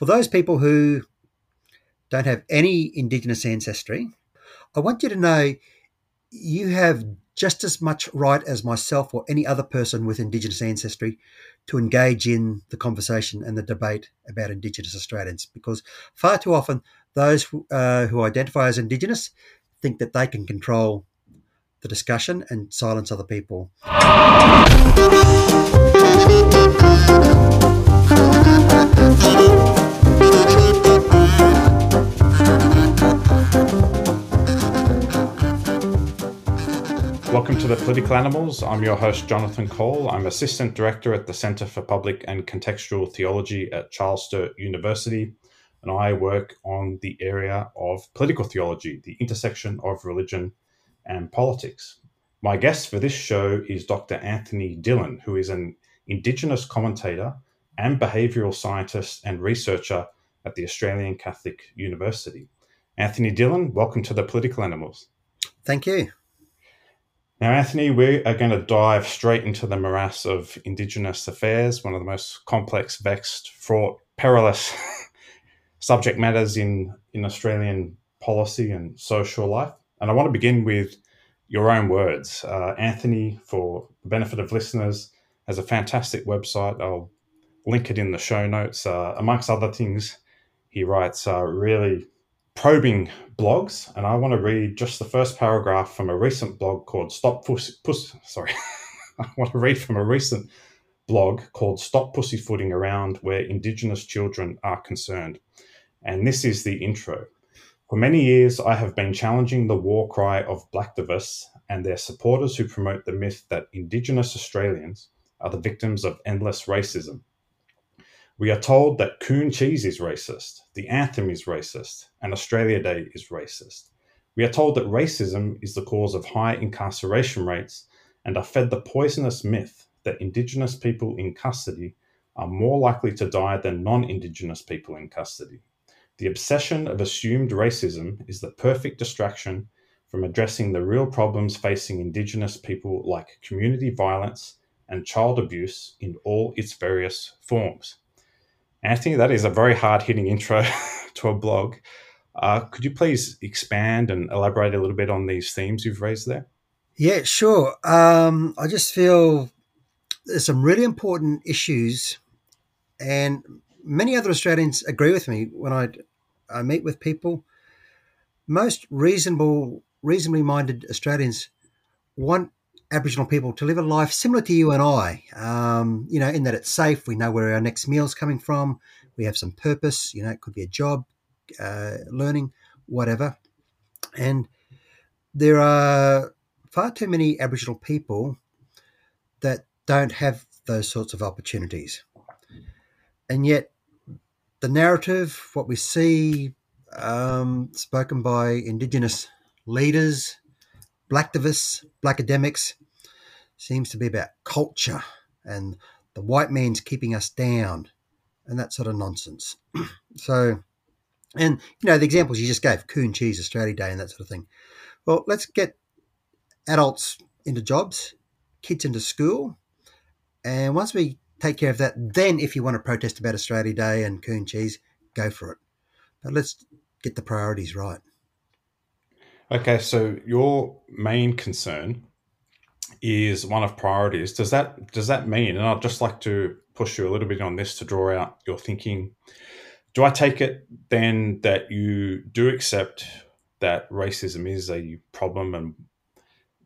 For those people who don't have any Indigenous ancestry, I want you to know you have just as much right as myself or any other person with Indigenous ancestry to engage in the conversation and the debate about Indigenous Australians because far too often those uh, who identify as Indigenous think that they can control the discussion and silence other people. Welcome to the Political Animals. I'm your host, Jonathan Cole. I'm Assistant Director at the Centre for Public and Contextual Theology at Charles Sturt University, and I work on the area of political theology, the intersection of religion and politics. My guest for this show is Dr. Anthony Dillon, who is an Indigenous commentator and behavioural scientist and researcher at the Australian Catholic University. Anthony Dillon, welcome to the Political Animals. Thank you. Now, Anthony, we are going to dive straight into the morass of Indigenous affairs, one of the most complex, vexed, fraught, perilous subject matters in, in Australian policy and social life. And I want to begin with your own words. Uh, Anthony, for the benefit of listeners, has a fantastic website. I'll link it in the show notes. Uh, amongst other things, he writes uh, really probing blogs, and I want to read just the first paragraph from a recent blog called "Stop Pussy." Puss, sorry, I want to read from a recent blog called "Stop Pussyfooting Around," where Indigenous children are concerned, and this is the intro. For many years, I have been challenging the war cry of blacktivists and their supporters who promote the myth that Indigenous Australians are the victims of endless racism. We are told that coon cheese is racist, the anthem is racist, and Australia Day is racist. We are told that racism is the cause of high incarceration rates and are fed the poisonous myth that Indigenous people in custody are more likely to die than non Indigenous people in custody. The obsession of assumed racism is the perfect distraction from addressing the real problems facing Indigenous people like community violence and child abuse in all its various forms. Anthony, that is a very hard hitting intro to a blog. Uh, could you please expand and elaborate a little bit on these themes you've raised there? Yeah, sure. Um, I just feel there's some really important issues, and many other Australians agree with me when I, I meet with people. Most reasonable, reasonably minded Australians want Aboriginal people to live a life similar to you and I. Um, you know, in that it's safe. We know where our next meal's coming from. We have some purpose. You know, it could be a job, uh, learning, whatever. And there are far too many Aboriginal people that don't have those sorts of opportunities. And yet, the narrative, what we see um, spoken by Indigenous leaders, blacktivists, black academics, seems to be about culture and the white man's keeping us down and that sort of nonsense. so, and you know, the examples you just gave, Coon Cheese Australia Day and that sort of thing. Well, let's get adults into jobs, kids into school, and once we take care of that, then if you want to protest about Australia Day and Coon Cheese, go for it. But let's get the priorities right. Okay, so your main concern is one of priorities. Does that does that mean? And I'd just like to push you a little bit on this to draw out your thinking. Do I take it then that you do accept that racism is a problem and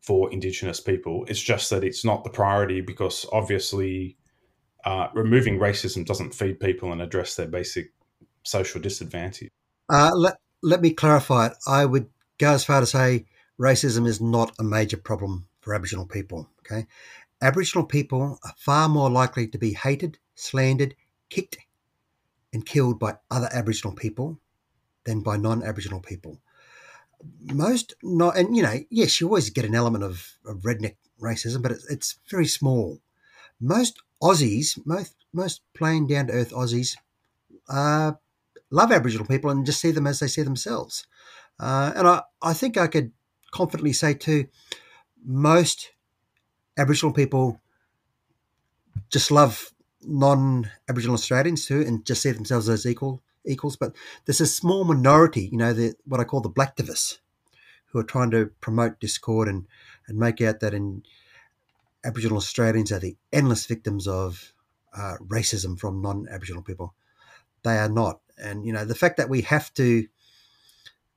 for Indigenous people? It's just that it's not the priority because obviously uh, removing racism doesn't feed people and address their basic social disadvantage. Uh, let let me clarify it. I would go as far to say racism is not a major problem for Aboriginal people. Okay, Aboriginal people are far more likely to be hated, slandered, kicked, and killed by other Aboriginal people than by non-Aboriginal people. Most not, and you know, yes, you always get an element of, of redneck racism, but it's, it's very small. Most Aussies, most most plain down to earth Aussies, uh, love Aboriginal people and just see them as they see themselves. Uh, and I, I think I could confidently say too, most Aboriginal people just love non-Aboriginal Australians too, and just see themselves as equal equals. But there's a small minority, you know, the, what I call the blacktivists, who are trying to promote discord and and make out that in Aboriginal Australians are the endless victims of uh, racism from non-Aboriginal people. They are not, and you know the fact that we have to,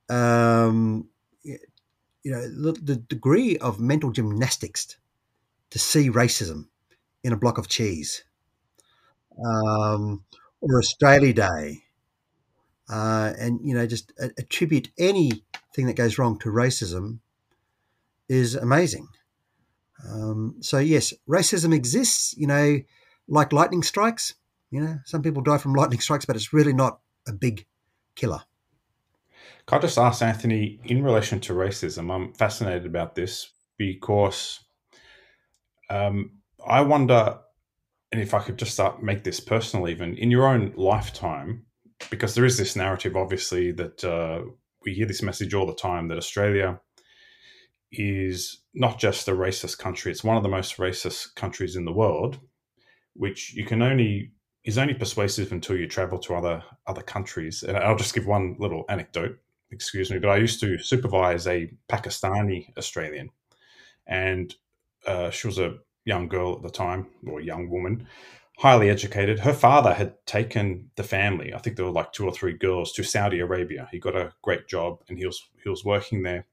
um, you know, the, the degree of mental gymnastics to see racism in a block of cheese, um, or Australia Day, uh, and you know just attribute anything that goes wrong to racism is amazing. Um, so yes, racism exists. You know, like lightning strikes. You know, some people die from lightning strikes, but it's really not a big killer. Can I just ask Anthony, in relation to racism, I'm fascinated about this because um, I wonder, and if I could just start make this personal, even in your own lifetime, because there is this narrative, obviously, that uh, we hear this message all the time that Australia is not just a racist country; it's one of the most racist countries in the world, which you can only is only persuasive until you travel to other other countries. And I'll just give one little anecdote. Excuse me, but I used to supervise a Pakistani Australian, and uh, she was a young girl at the time, or a young woman, highly educated. Her father had taken the family, I think there were like two or three girls, to Saudi Arabia. He got a great job and he was he was working there.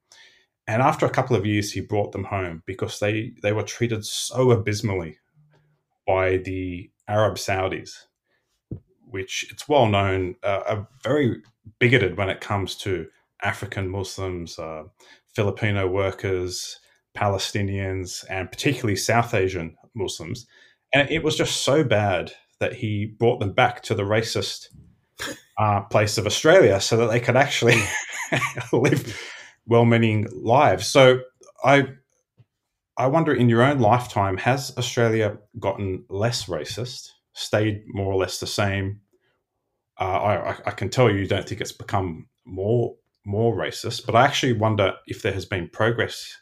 And after a couple of years, he brought them home because they, they were treated so abysmally by the Arab Saudis, which it's well known uh, are very bigoted when it comes to African Muslims, uh, Filipino workers, Palestinians, and particularly South Asian Muslims. And it was just so bad that he brought them back to the racist uh, place of Australia so that they could actually live well-meaning lives. So I I wonder in your own lifetime has Australia gotten less racist, stayed more or less the same? Uh, I, I can tell you, don't think it's become more more racist, but I actually wonder if there has been progress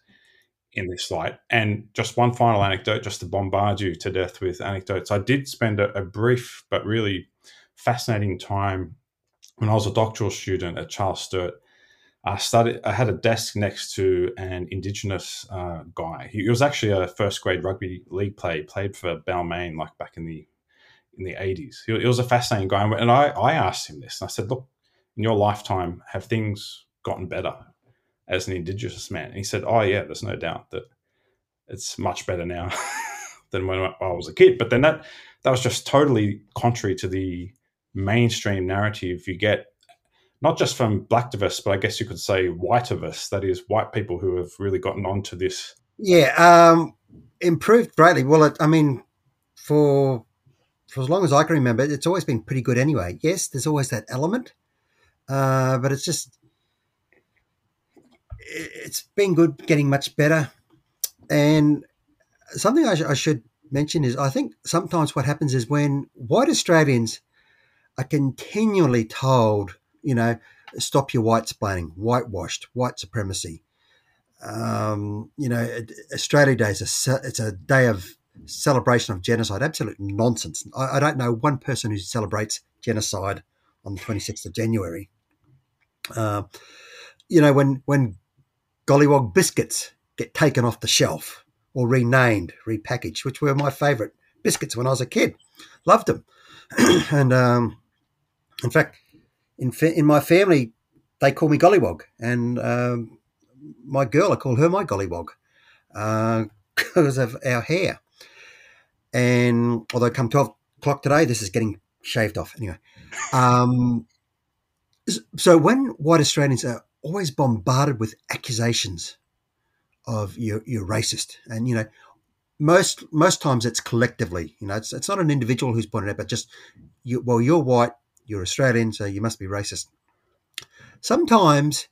in this light. And just one final anecdote, just to bombard you to death with anecdotes. I did spend a, a brief but really fascinating time when I was a doctoral student at Charles Sturt. I studied. I had a desk next to an Indigenous uh, guy. He, was actually a first grade rugby league player. Played for Balmain like back in the in the eighties. He, he, was a fascinating guy, and I, I asked him this. And I said, "Look, in your lifetime, have things gotten better? as an Indigenous man. And he said, "Oh yeah, there's no doubt that it's much better now than when I was a kid." But then that that was just totally contrary to the mainstream narrative you get not just from black blacktivists, but I guess you could say whiteivists, that is, white people who have really gotten onto this. Yeah, um, improved greatly. Well, it, I mean, for for as long as I can remember, it's always been pretty good anyway. Yes, there's always that element, uh, but it's just it's been good, getting much better. And something I, sh- I, should mention is I think sometimes what happens is when white Australians are continually told, you know, stop your white splaining, whitewashed, white supremacy. Um, you know, Australia Day is a it's a day of celebration of genocide. Absolute nonsense. I, I don't know one person who celebrates genocide on the 26th of January. Uh, you know, when when Gollywog biscuits get taken off the shelf or renamed, repackaged, which were my favourite biscuits when I was a kid. Loved them. and um, in fact, in, fa- in my family, they call me Gollywog. And um, my girl, I call her my Gollywog because uh, of our hair. And although come 12 o'clock today, this is getting shaved off. Anyway. Um, so when white Australians are always bombarded with accusations of you're, you're racist. And, you know, most most times it's collectively, you know, it's, it's not an individual who's pointed out, but just, you, well, you're white, you're Australian, so you must be racist. Sometimes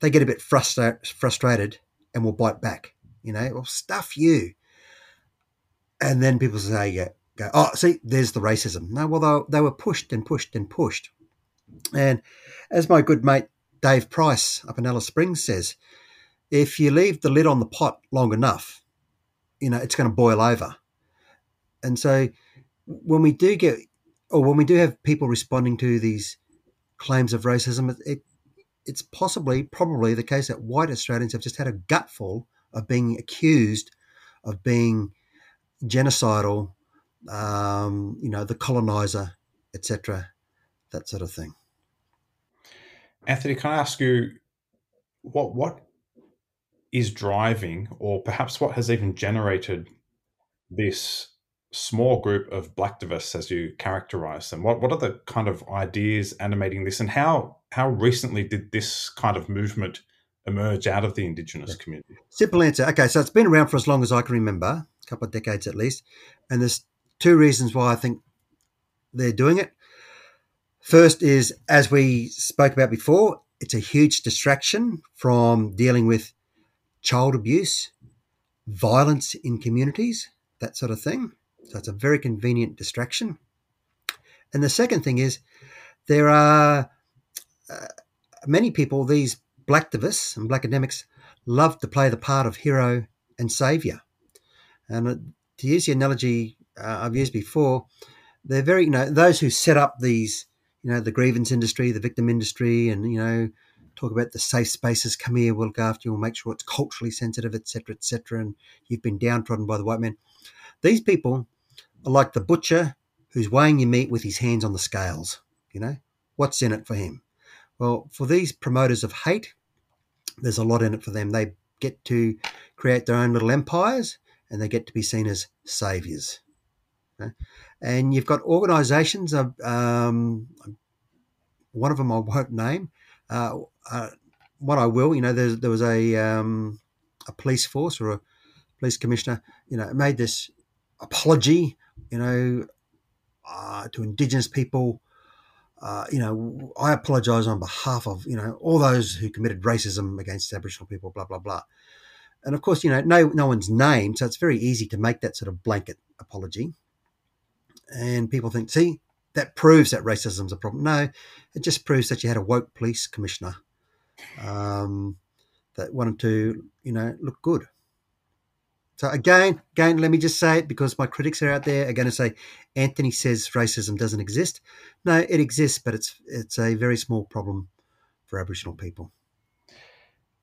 they get a bit frustra- frustrated and will bite back, you know, well, stuff you. And then people say, yeah, go, oh, see, there's the racism. No, well, they, they were pushed and pushed and pushed. And as my good mate Dave Price up in Alice Springs says, if you leave the lid on the pot long enough, you know, it's going to boil over. And so when we do get, or when we do have people responding to these claims of racism, it, it it's possibly, probably the case that white Australians have just had a gutful of being accused of being genocidal, um, you know, the colonizer, etc., that sort of thing. Anthony, can I ask you what what is driving, or perhaps what has even generated this small group of blacktivists, as you characterize them? What what are the kind of ideas animating this, and how how recently did this kind of movement emerge out of the Indigenous yeah. community? Simple answer. Okay, so it's been around for as long as I can remember, couple of decades at least, and there's two reasons why I think they're doing it. First is, as we spoke about before, it's a huge distraction from dealing with child abuse, violence in communities, that sort of thing. So it's a very convenient distraction. And the second thing is there are uh, many people, these blacktivists and black academics, love to play the part of hero and savior. And to use the analogy uh, I've used before, they're very, you know, those who set up these, you know, the grievance industry, the victim industry, and, you know, talk about the safe spaces, come here, we'll look after you, we'll make sure it's culturally sensitive, etc., etc., and you've been downtrodden by the white man. These people are like the butcher who's weighing your meat with his hands on the scales. You know, what's in it for him? Well, for these promoters of hate, there's a lot in it for them. They get to create their own little empires and they get to be seen as saviors. And you've got organizations, um, one of them I won't name, uh, uh, what I will, you know, there, there was a, um, a police force or a police commissioner, you know, made this apology, you know, uh, to Indigenous people. Uh, you know, I apologise on behalf of you know all those who committed racism against Aboriginal people. Blah blah blah. And of course, you know, no no one's named, so it's very easy to make that sort of blanket apology. And people think, see, that proves that racism's a problem. No, it just proves that you had a woke police commissioner um, that wanted to, you know, look good. So again, again, let me just say it because my critics are out there are going to say Anthony says racism doesn't exist. No, it exists, but it's it's a very small problem for Aboriginal people.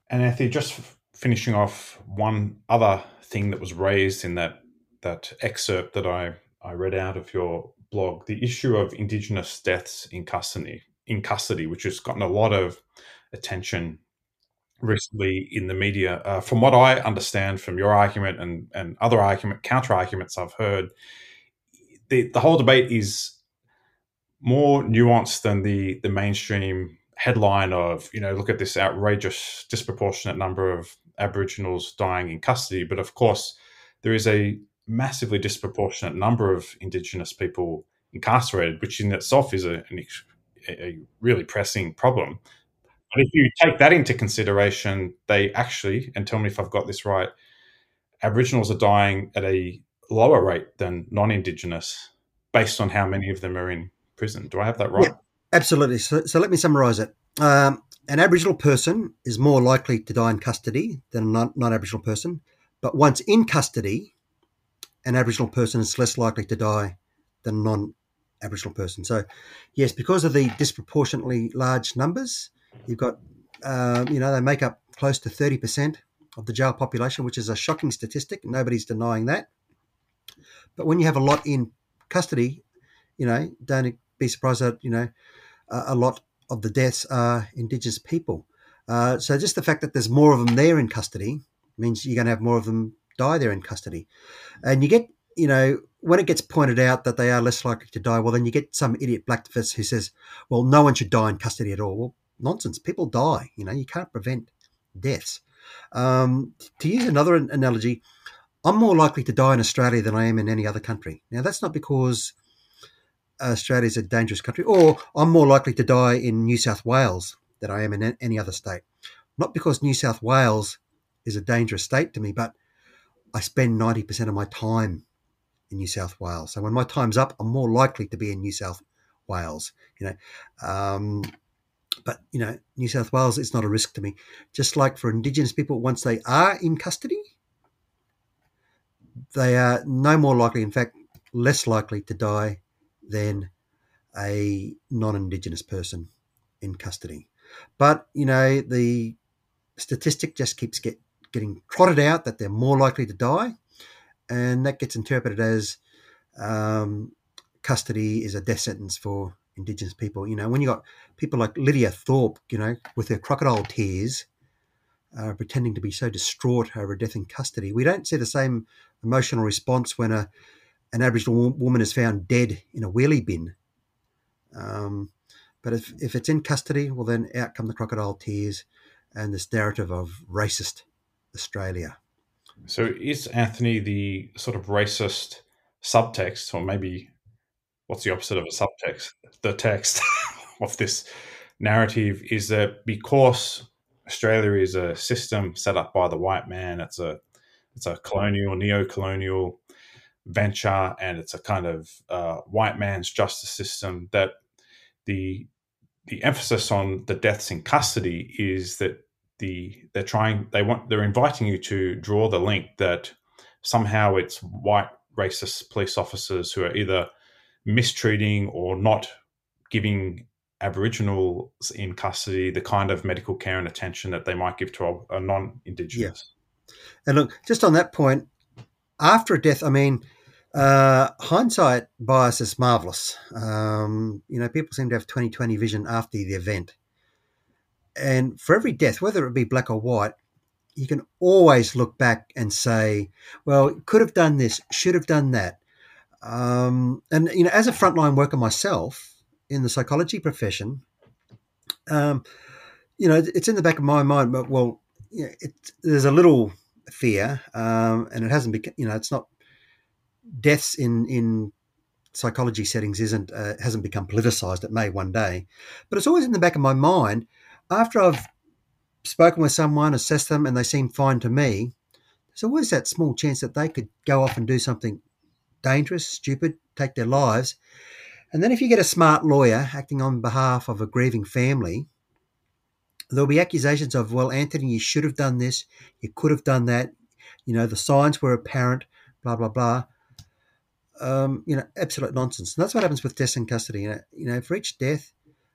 And Anthony, just finishing off one other thing that was raised in that that excerpt that I I read out of your blog, the issue of Indigenous deaths in custody, in custody, which has gotten a lot of attention recently in the media. Uh, from what I understand from your argument and, and other argument, counter arguments I've heard, the, the whole debate is more nuanced than the, the mainstream headline of, you know, look at this outrageous, disproportionate number of Aboriginals dying in custody. But of course, there is a massively disproportionate number of Indigenous people incarcerated, which in itself is a, a really pressing problem. But if you take that into consideration, they actually, and tell me if I've got this right, Aboriginals are dying at a lower rate than non Indigenous based on how many of them are in prison. Do I have that right? Yeah, absolutely. So, so let me summarise it. Um, an Aboriginal person is more likely to die in custody than a non Aboriginal person. But once in custody, an Aboriginal person is less likely to die than a non Aboriginal person. So, yes, because of the disproportionately large numbers, You've got, um, you know, they make up close to 30% of the jail population, which is a shocking statistic. Nobody's denying that. But when you have a lot in custody, you know, don't be surprised that, you know, a lot of the deaths are Indigenous people. Uh, so just the fact that there's more of them there in custody means you're going to have more of them die there in custody. And you get, you know, when it gets pointed out that they are less likely to die, well, then you get some idiot blacktivist who says, well, no one should die in custody at all. Well, nonsense. People die. You know, you can't prevent deaths. Um, to use another analogy, I'm more likely to die in Australia than I am in any other country. Now, that's not because Australia is a dangerous country, or I'm more likely to die in New South Wales than I am in any other state. Not because New South Wales is a dangerous state to me, but I spend 90% of my time in New South Wales. So when my time's up, I'm more likely to be in New South Wales. You know, um, but you know, New South Wales is not a risk to me. Just like for Indigenous people, once they are in custody, they are no more likely. In fact, less likely to die than a non-indigenous person in custody. But you know the statistic just keeps get, getting trotted out that they're more likely to die, and that gets interpreted as um, custody is a death sentence for Indigenous people. You know, when you got people like Lydia Thorpe, you know, with her crocodile tears, uh, pretending to be so distraught over a death in custody, we don't see the same emotional response when a an Aboriginal woman is found dead in a wheelie bin. Um, but if, if it's in custody, well, then out come the crocodile tears and this narrative of racist Australia. So, is Anthony the sort of racist subtext, or maybe what's the opposite of a subtext? The text of this narrative is that because Australia is a system set up by the white man, it's a it's a colonial, neo-colonial venture, and it's a kind of uh, white man's justice system. That the the emphasis on the deaths in custody is that the they're trying they want they're inviting you to draw the link that somehow it's white racist police officers who are either mistreating or not giving Aboriginals in custody the kind of medical care and attention that they might give to a, a non-Indigenous. Yeah. And look, just on that point, after a death, I mean, uh, hindsight bias is marvelous. Um, you know, people seem to have 2020 vision after the event. And for every death, whether it be black or white, you can always look back and say, well, could have done this, should have done that. Um, and, you know, as a frontline worker myself in the psychology profession, um, you know, it's in the back of my mind, but well, you know, it, there's a little fear, um, and it hasn't become, you know, it's not deaths in in psychology settings isn't uh, hasn't become politicized. It may one day, but it's always in the back of my mind. After I've spoken with someone, assessed them, and they seem fine to me, there's always that small chance that they could go off and do something dangerous, stupid, take their lives. And then if you get a smart lawyer acting on behalf of a grieving family, there'll be accusations of, well, Anthony, you should have done this, you could have done that, you know, the signs were apparent, blah, blah, blah um, you know, absolute nonsense. And that's what happens with deaths in custody. You know, you know for each death,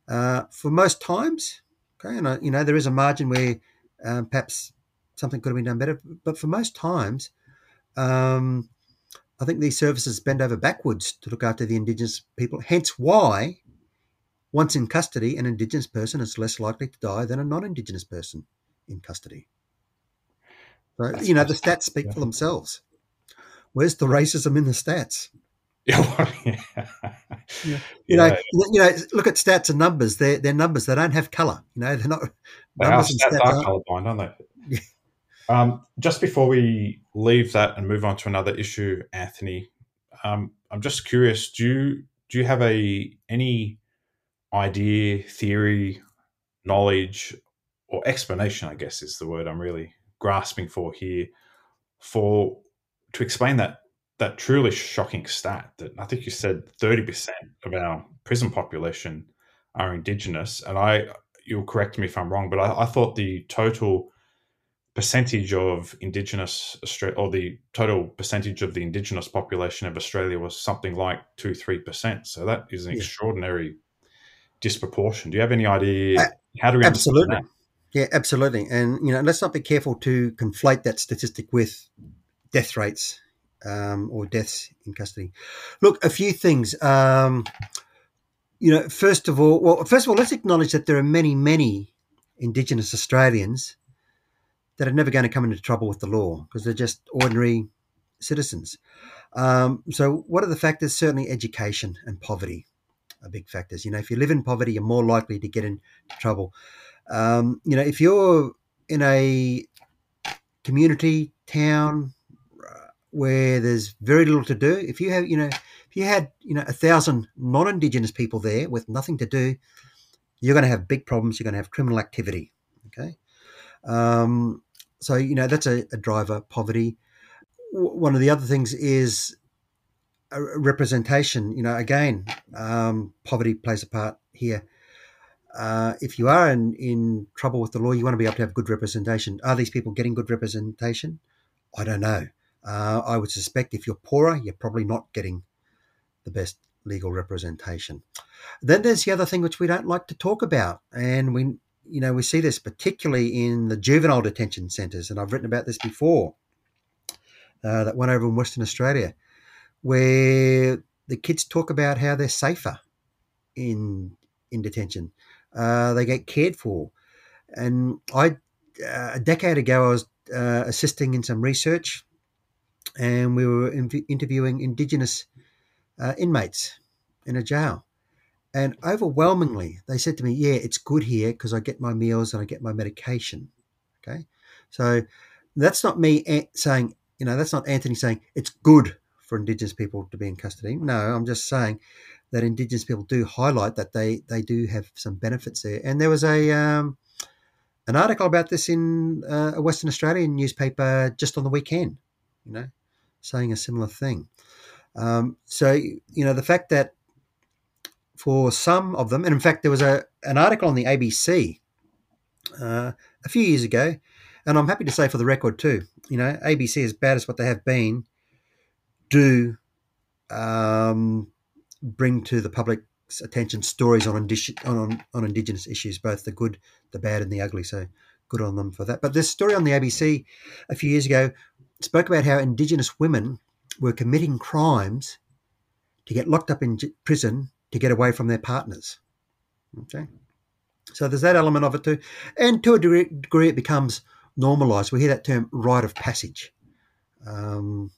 uh, for most times, okay, and I, you know, there is a margin where um, perhaps something could have been done better, but for most times, um, I think these services bend over backwards to look after the Indigenous people. Hence, why once in custody, an Indigenous person is less likely to die than a non-Indigenous person in custody. So, you know, the stats speak for themselves. Where's the racism in the stats? Yeah, yeah. You yeah. know, you know, look at stats and numbers. They're they're numbers. They don't have colour. You know, they're not. They are, stats, stats are colourblind, aren't they? Um, just before we leave that and move on to another issue, Anthony, um, I'm just curious. Do you do you have a any idea, theory, knowledge, or explanation? I guess is the word I'm really grasping for here for to explain that that truly shocking stat that I think you said 30% of our prison population are indigenous. And I, you'll correct me if I'm wrong, but I, I thought the total percentage of indigenous Australia or the total percentage of the indigenous population of Australia was something like two, three percent. So that is an yeah. extraordinary disproportion. Do you have any idea uh, how do we absolutely? Yeah, absolutely. And you know, let's not be careful to conflate that statistic with death rates um, or deaths in custody. Look, a few things. Um, you know, first of all, well, first of all, let's acknowledge that there are many, many Indigenous Australians that are never going to come into trouble with the law because they're just ordinary citizens. Um, so, what are the factors? Certainly, education and poverty are big factors. You know, if you live in poverty, you're more likely to get into trouble. Um, you know, if you're in a community, town, where there's very little to do. If you have, you know, if you had, you know, a thousand non-indigenous people there with nothing to do, you're going to have big problems. You're going to have criminal activity. Okay, um, so you know that's a, a driver. Poverty. W- one of the other things is representation. You know, again, um, poverty plays a part here. Uh, if you are in, in trouble with the law, you want to be able to have good representation. Are these people getting good representation? I don't know. Uh, I would suspect if you're poorer, you're probably not getting the best legal representation. Then there's the other thing which we don't like to talk about, and we you know we see this particularly in the juvenile detention centres, and I've written about this before. Uh, that one over in Western Australia, where the kids talk about how they're safer in in detention. Uh, they get cared for, and I uh, a decade ago I was uh, assisting in some research, and we were in- interviewing Indigenous uh, inmates in a jail. And overwhelmingly, they said to me, Yeah, it's good here because I get my meals and I get my medication. Okay. So that's not me saying, you know, that's not Anthony saying it's good for Indigenous people to be in custody. No, I'm just saying that Indigenous people do highlight that they, they do have some benefits there. And there was a, um, an article about this in uh, a Western Australian newspaper just on the weekend, you know, saying a similar thing. Um, so, you know, the fact that for some of them, and in fact, there was a an article on the ABC uh, a few years ago, and I'm happy to say for the record too, you know, ABC, as bad as what they have been, do um, bring to the public's attention stories on, on on Indigenous issues, both the good, the bad, and the ugly. So, good on them for that. But this story on the ABC a few years ago spoke about how Indigenous women were committing crimes to get locked up in prison to get away from their partners. Okay. So there's that element of it too. And to a degree, it becomes normalized. We hear that term rite of passage. Um,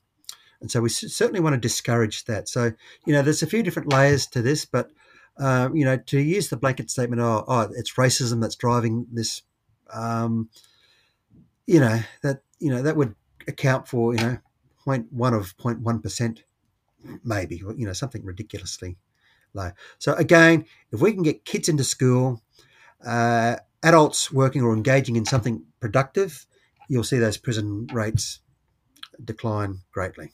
and so we certainly want to discourage that. So, you know, there's a few different layers to this, but, uh, you know, to use the blanket statement, oh, oh it's racism that's driving this, um, you know, that, you know, that would account for, you know, 0.1 of 0.1%, maybe, you know, something ridiculously low. So again, if we can get kids into school, uh, adults working or engaging in something productive, you'll see those prison rates decline greatly.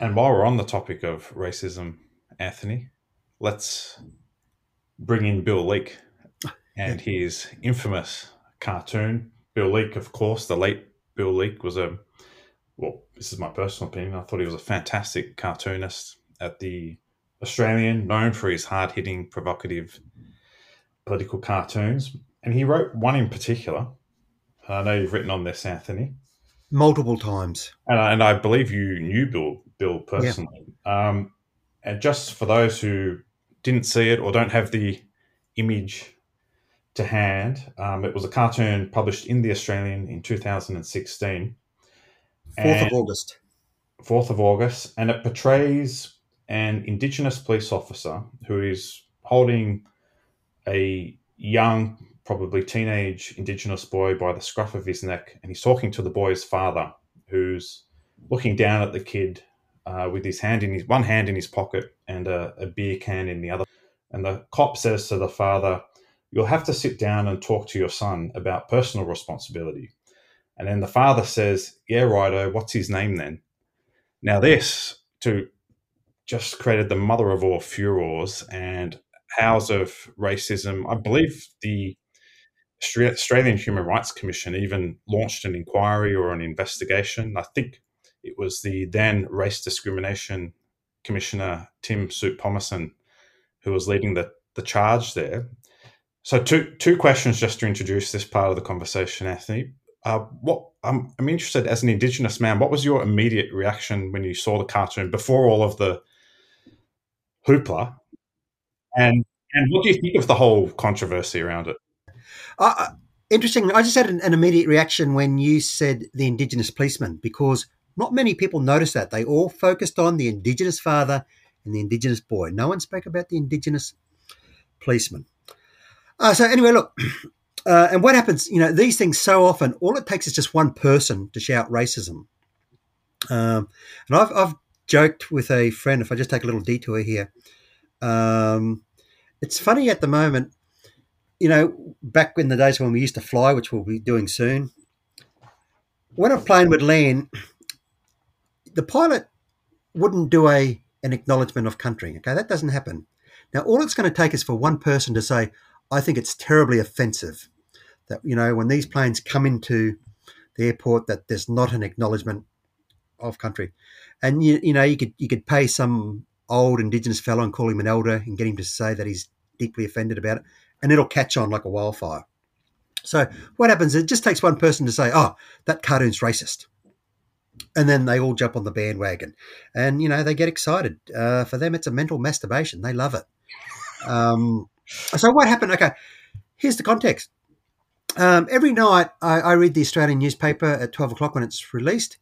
And while we're on the topic of racism, Anthony, let's bring in Bill Leak and his infamous cartoon. Bill Leak, of course, the late Bill Leak was a well, this is my personal opinion. I thought he was a fantastic cartoonist at the Australian, known for his hard hitting, provocative political cartoons. And he wrote one in particular. I know you've written on this, Anthony. Multiple times. And I, and I believe you knew Bill, Bill personally. Yeah. Um, and just for those who didn't see it or don't have the image to hand, um, it was a cartoon published in The Australian in 2016 4th of August. 4th of August. And it portrays an Indigenous police officer who is holding a young, probably teenage Indigenous boy by the scruff of his neck. And he's talking to the boy's father, who's looking down at the kid uh, with his hand in his one hand in his pocket and a, a beer can in the other. And the cop says to the father, You'll have to sit down and talk to your son about personal responsibility. And then the father says, Yeah, righto, what's his name then? Now, this to just created the mother of all furors and house of racism. I believe the Australian Human Rights Commission even launched an inquiry or an investigation. I think it was the then Race Discrimination Commissioner Tim Soutphommasane who was leading the, the charge there. So, two two questions just to introduce this part of the conversation, Anthony. Uh, what I'm, I'm interested as an Indigenous man, what was your immediate reaction when you saw the cartoon before all of the hoopla? And and what do you think of the whole controversy around it? Uh, uh, interesting. I just had an, an immediate reaction when you said the Indigenous policeman because not many people noticed that. They all focused on the Indigenous father and the Indigenous boy. No one spoke about the Indigenous policeman. Uh, so anyway, look, uh, and what happens, you know, these things so often, all it takes is just one person to shout racism. Um, and I've, I've joked with a friend, if I just take a little detour here, um, it's funny at the moment, you know, back in the days when we used to fly, which we'll be doing soon, when a plane would land, the pilot wouldn't do a an acknowledgement of country. Okay, that doesn't happen. Now, all it's going to take is for one person to say, I think it's terribly offensive that, you know, when these planes come into the airport, that there's not an acknowledgement of country, and you you know you could you could pay some old Indigenous fellow and call him an elder and get him to say that he's deeply offended about it, and it'll catch on like a wildfire. So what happens? It just takes one person to say, "Oh, that cartoon's racist," and then they all jump on the bandwagon, and you know they get excited. Uh, for them, it's a mental masturbation. They love it. Um, so what happened? Okay, here's the context. Um, every night, I, I, read the Australian newspaper at twelve o'clock when it's released,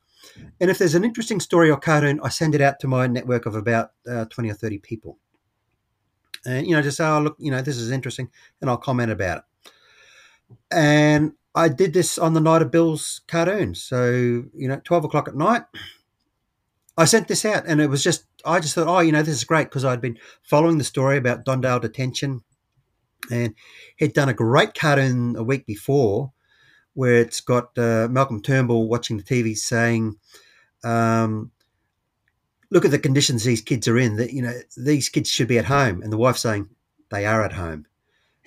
and if there's an interesting story or cartoon, I send it out to my network of about uh, twenty or thirty people, and you know just say, "Oh, look, you know this is interesting," and I'll comment about it. And I did this on the night of Bill's cartoon. So, you know, 12 o'clock at night, I sent this out and it was just, I just thought, oh, you know, this is great because I'd been following the story about Don Dale detention and he'd done a great cartoon a week before where it's got uh, Malcolm Turnbull watching the TV saying, um, look at the conditions these kids are in that, you know, these kids should be at home. And the wife saying, they are at home.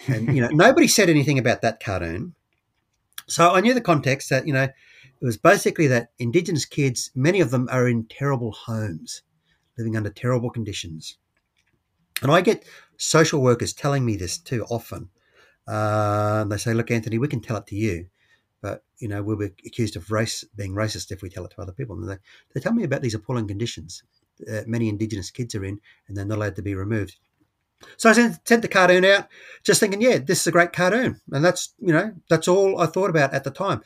And, you know, nobody said anything about that cartoon. So I knew the context that, you know, it was basically that Indigenous kids, many of them are in terrible homes, living under terrible conditions. And I get social workers telling me this too often. Uh, they say, look, Anthony, we can tell it to you, but, you know, we'll be accused of race being racist if we tell it to other people. And they, they tell me about these appalling conditions uh, many Indigenous kids are in, and they're not allowed to be removed. So I sent, sent the cartoon out, just thinking, yeah, this is a great cartoon, and that's you know that's all I thought about at the time.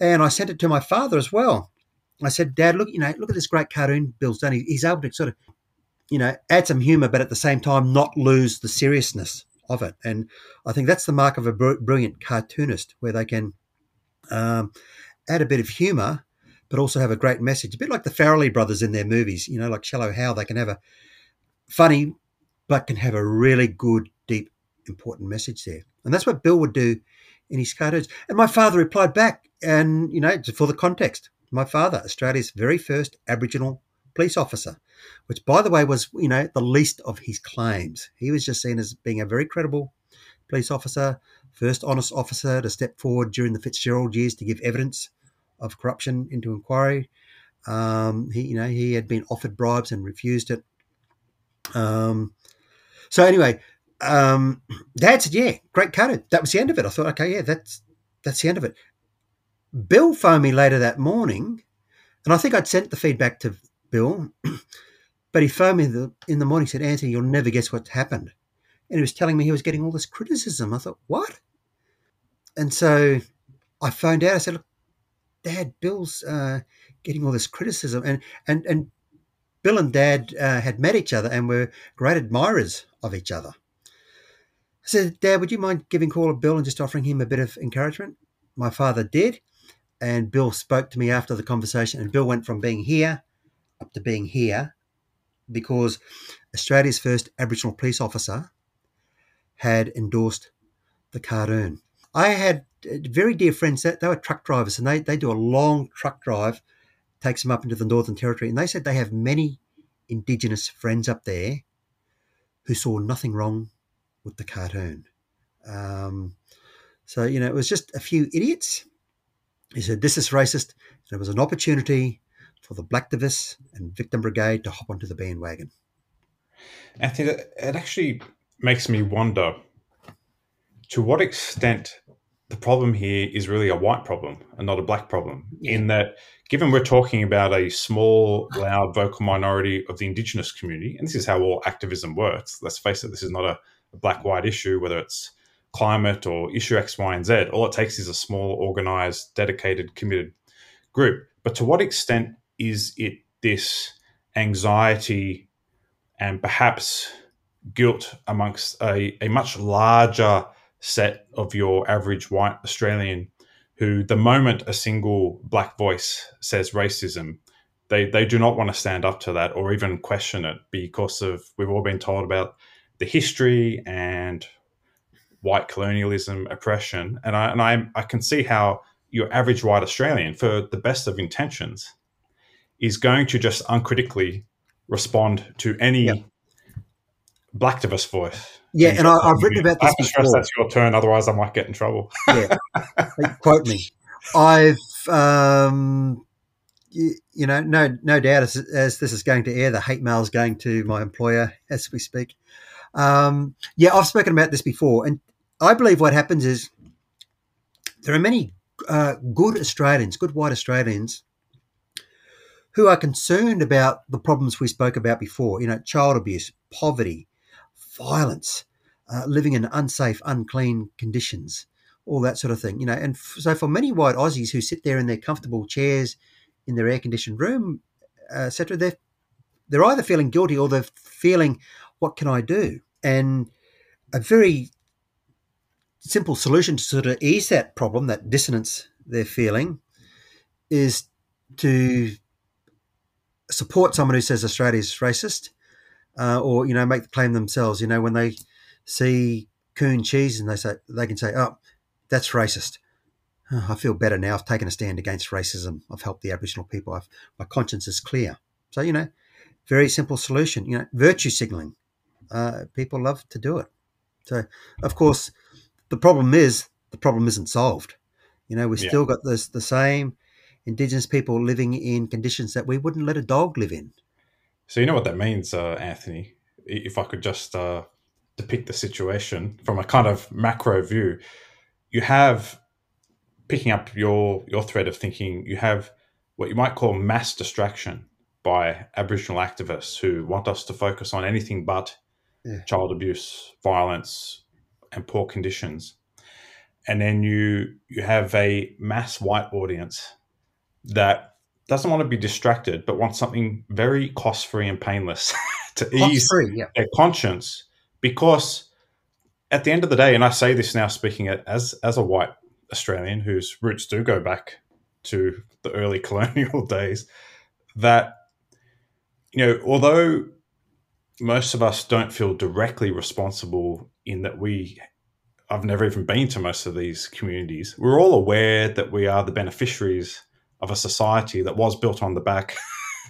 And I sent it to my father as well. I said, Dad, look, you know, look at this great cartoon Bill's done. He's able to sort of, you know, add some humour, but at the same time not lose the seriousness of it. And I think that's the mark of a brilliant cartoonist, where they can um, add a bit of humour, but also have a great message. A bit like the Farrelly brothers in their movies, you know, like Shallow Hal. They can have a funny but can have a really good, deep, important message there. And that's what Bill would do in his cartoons. And my father replied back, and, you know, for the context, my father, Australia's very first Aboriginal police officer, which, by the way, was, you know, the least of his claims. He was just seen as being a very credible police officer, first honest officer to step forward during the Fitzgerald years to give evidence of corruption into inquiry. Um, he, you know, he had been offered bribes and refused it. Um, so anyway, um, Dad said, "Yeah, great cartoon." That was the end of it. I thought, okay, yeah, that's that's the end of it. Bill phoned me later that morning, and I think I'd sent the feedback to Bill, but he phoned me the, in the morning. Said, "Anthony, you'll never guess what's happened," and he was telling me he was getting all this criticism. I thought, "What?" And so I phoned out. I said, "Look, Dad, Bill's uh, getting all this criticism, and and and Bill and Dad uh, had met each other and were great admirers of each other. I said, Dad, would you mind giving call to Bill and just offering him a bit of encouragement? My father did, and Bill spoke to me after the conversation, and Bill went from being here up to being here because Australia's first Aboriginal police officer had endorsed the cartoon. I had uh, very dear friends that they were truck drivers and they, they do a long truck drive takes them up into the Northern Territory. And they said they have many Indigenous friends up there who saw nothing wrong with the cartoon. Um, so, you know, it was just a few idiots. He said, This is racist. And it was an opportunity for the Blacktivists and Victim Brigade to hop onto the bandwagon. I think it actually makes me wonder to what extent the problem here is really a white problem and not a black problem. Yeah. In that, given we're talking about a small, loud, vocal minority of the Indigenous community, and this is how all activism works. Let's face it, this is not a, a black-white issue, whether it's climate or issue X, Y, and Z. All it takes is a small, organized, dedicated, committed group. But to what extent is it this anxiety and perhaps guilt amongst a, a much larger set of your average white Australian who, the moment a single black voice says racism, they, they do not want to stand up to that or even question it because of we've all been told about the history and white colonialism, oppression, and I and I, I can see how your average white Australian, for the best of intentions, is going to just uncritically respond to any yep. blacktivist voice yeah, and I, have written about this before. That's your turn, otherwise I might get in trouble. yeah, quote me. I've um, you, you know, no, no doubt as, as, this is going to air, the hate mail is going to my employer as we speak. Um, yeah, I've spoken about this before, and I believe what happens is there are many uh, good Australians, good white Australians, who are concerned about the problems we spoke about before. You know, child abuse, poverty, violence, uh, living in unsafe, unclean conditions, all that sort of thing. You know, and f- so for many white Aussies who sit there in their comfortable chairs in their air-conditioned room, uh, etc., they're they're either feeling guilty or they're feeling, "What can I do?" And a very simple solution to sort of ease that problem, that dissonance they're feeling, is to support someone who says Australia is racist, uh, or you know make the claim themselves. You know when they see coon cheese and they say they can say, "Oh, that's racist." Oh, I feel better now. I've taken a stand against racism. I've helped the Aboriginal people. I've, my conscience is clear. So you know, very simple solution. You know, virtue signaling. Uh, people love to do it. So of course, the problem is the problem isn't solved. You know, we've yeah. still got this the same Indigenous people living in conditions that we wouldn't let a dog live in. So you know what that means, uh, Anthony. If I could just uh, depict the situation from a kind of macro view, you have picking up your your thread of thinking. You have what you might call mass distraction by Aboriginal activists who want us to focus on anything but yeah. child abuse, violence, and poor conditions. And then you you have a mass white audience that doesn't want to be distracted, but wants something very cost free and painless to ease yeah. their conscience. Because at the end of the day, and I say this now speaking as as a white Australian whose roots do go back to the early colonial days, that you know, although most of us don't feel directly responsible in that we I've never even been to most of these communities. We're all aware that we are the beneficiaries of a society that was built on the back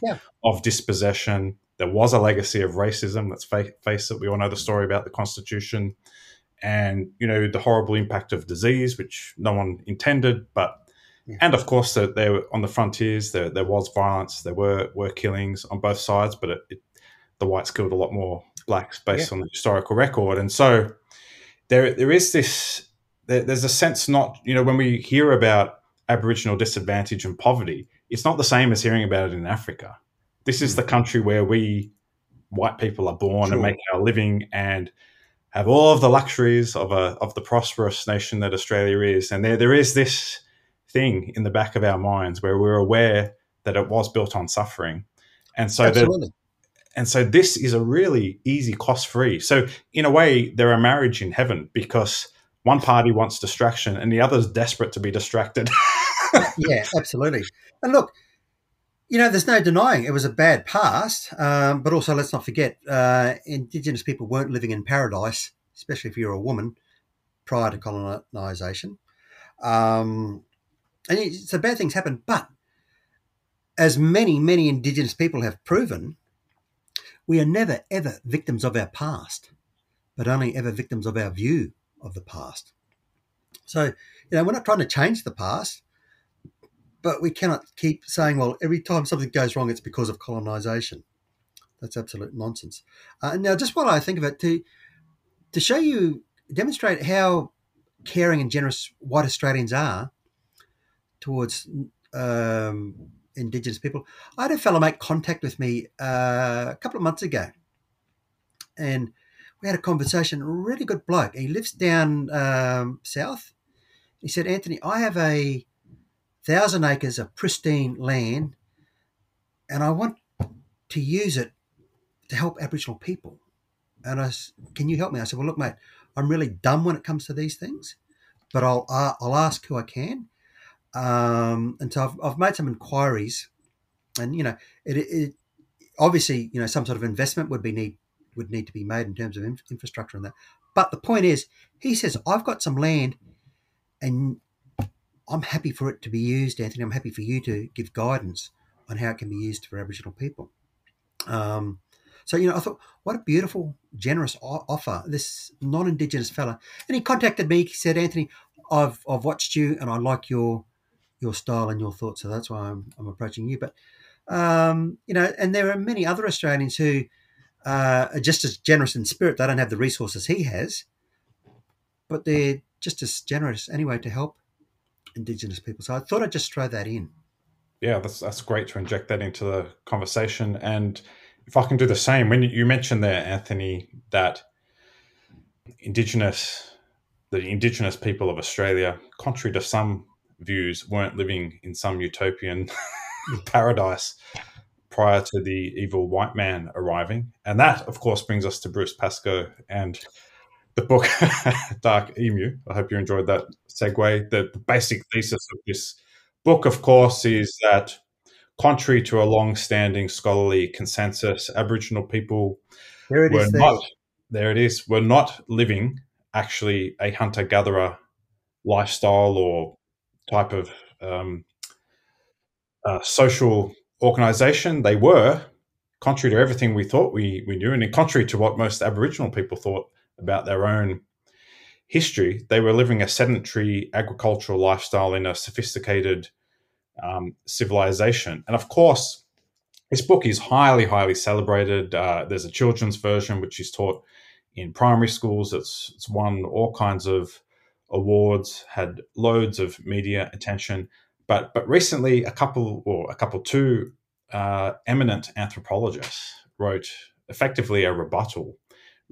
yeah. of dispossession. There was a legacy of racism. Let's fa- face it. We all know the story about the Constitution and, you know, the horrible impact of disease, which no one intended. But, yeah. and of course, that were on the frontiers, there, there was violence. There were, were killings on both sides, but it, it, the whites killed a lot more blacks based yeah. on the historical record. And so there, there is this, there, there's a sense not, you know, when we hear about Aboriginal disadvantage and poverty, it's not the same as hearing about it in Africa. This is hmm. the country where we white people are born sure. and make our living and have all of the luxuries of a of the prosperous nation that Australia is. And there there is this thing in the back of our minds where we're aware that it was built on suffering. And so that and so this is a really easy cost free. So in a way, they're a marriage in heaven because one party wants distraction and the other's desperate to be distracted. yeah, absolutely. And look, you know, there's no denying it was a bad past, um, but also let's not forget uh, Indigenous people weren't living in paradise, especially if you're a woman, prior to colonisation. Um, and so bad things happen, but as many, many Indigenous people have proven, we are never, ever victims of our past, but only ever victims of our view of the past. So, you know, we're not trying to change the past, but we cannot keep saying, well, every time something goes wrong, it's because of colonisation. That's absolute nonsense. Uh, now, just while I think of it, to to show you, demonstrate how caring and generous white Australians are towards um, Indigenous people, I had a fellow make contact with me uh, a couple of months ago, and we had a conversation. Really good bloke. He lives down um, south. He said, Anthony, I have a thousand acres of pristine land, and I want to use it to help Aboriginal people. And I, can you help me? I said, well, look, mate, I'm really dumb when it comes to these things, but I'll uh, I'll ask who I can. Um, and so I've, I've made some inquiries, and you know, it, it obviously you know some sort of investment would be need would need to be made in terms of infrastructure and that. But the point is, he says, I've got some land and I'm happy for it to be used, Anthony. I'm happy for you to give guidance on how it can be used for Aboriginal people. Um, so, you know, I thought, what a beautiful, generous offer, this non Indigenous fella. And he contacted me. He said, Anthony, I've, I've watched you and I like your your style and your thoughts. So that's why I'm, I'm approaching you. But um, you know, and there are many other Australians who uh, are just as generous in spirit. They don't have the resources he has, but they're just as generous anyway to help Indigenous people. So I thought I'd just throw that in. Yeah, that's that's great to inject that into the conversation. And if I can do the same, when you mentioned there, Anthony, that Indigenous, the Indigenous people of Australia, contrary to some views, weren't living in some utopian paradise prior to the evil white man arriving. And that, of course, brings us to Bruce Pascoe and the book Dark Emu. I hope you enjoyed that segue. The, the basic thesis of this book, of course, is that contrary to a long-standing scholarly consensus, Aboriginal people were there. not there it is, were not living actually a hunter-gatherer lifestyle or type of um, uh, social organization. They were, contrary to everything we thought we, we knew, and contrary to what most Aboriginal people thought about their own history, they were living a sedentary agricultural lifestyle in a sophisticated um, civilization. And of course, this book is highly, highly celebrated. Uh, there's a children's version which is taught in primary schools. It's, it's won all kinds of awards, had loads of media attention. But but recently, a couple or a couple two uh, eminent anthropologists wrote effectively a rebuttal,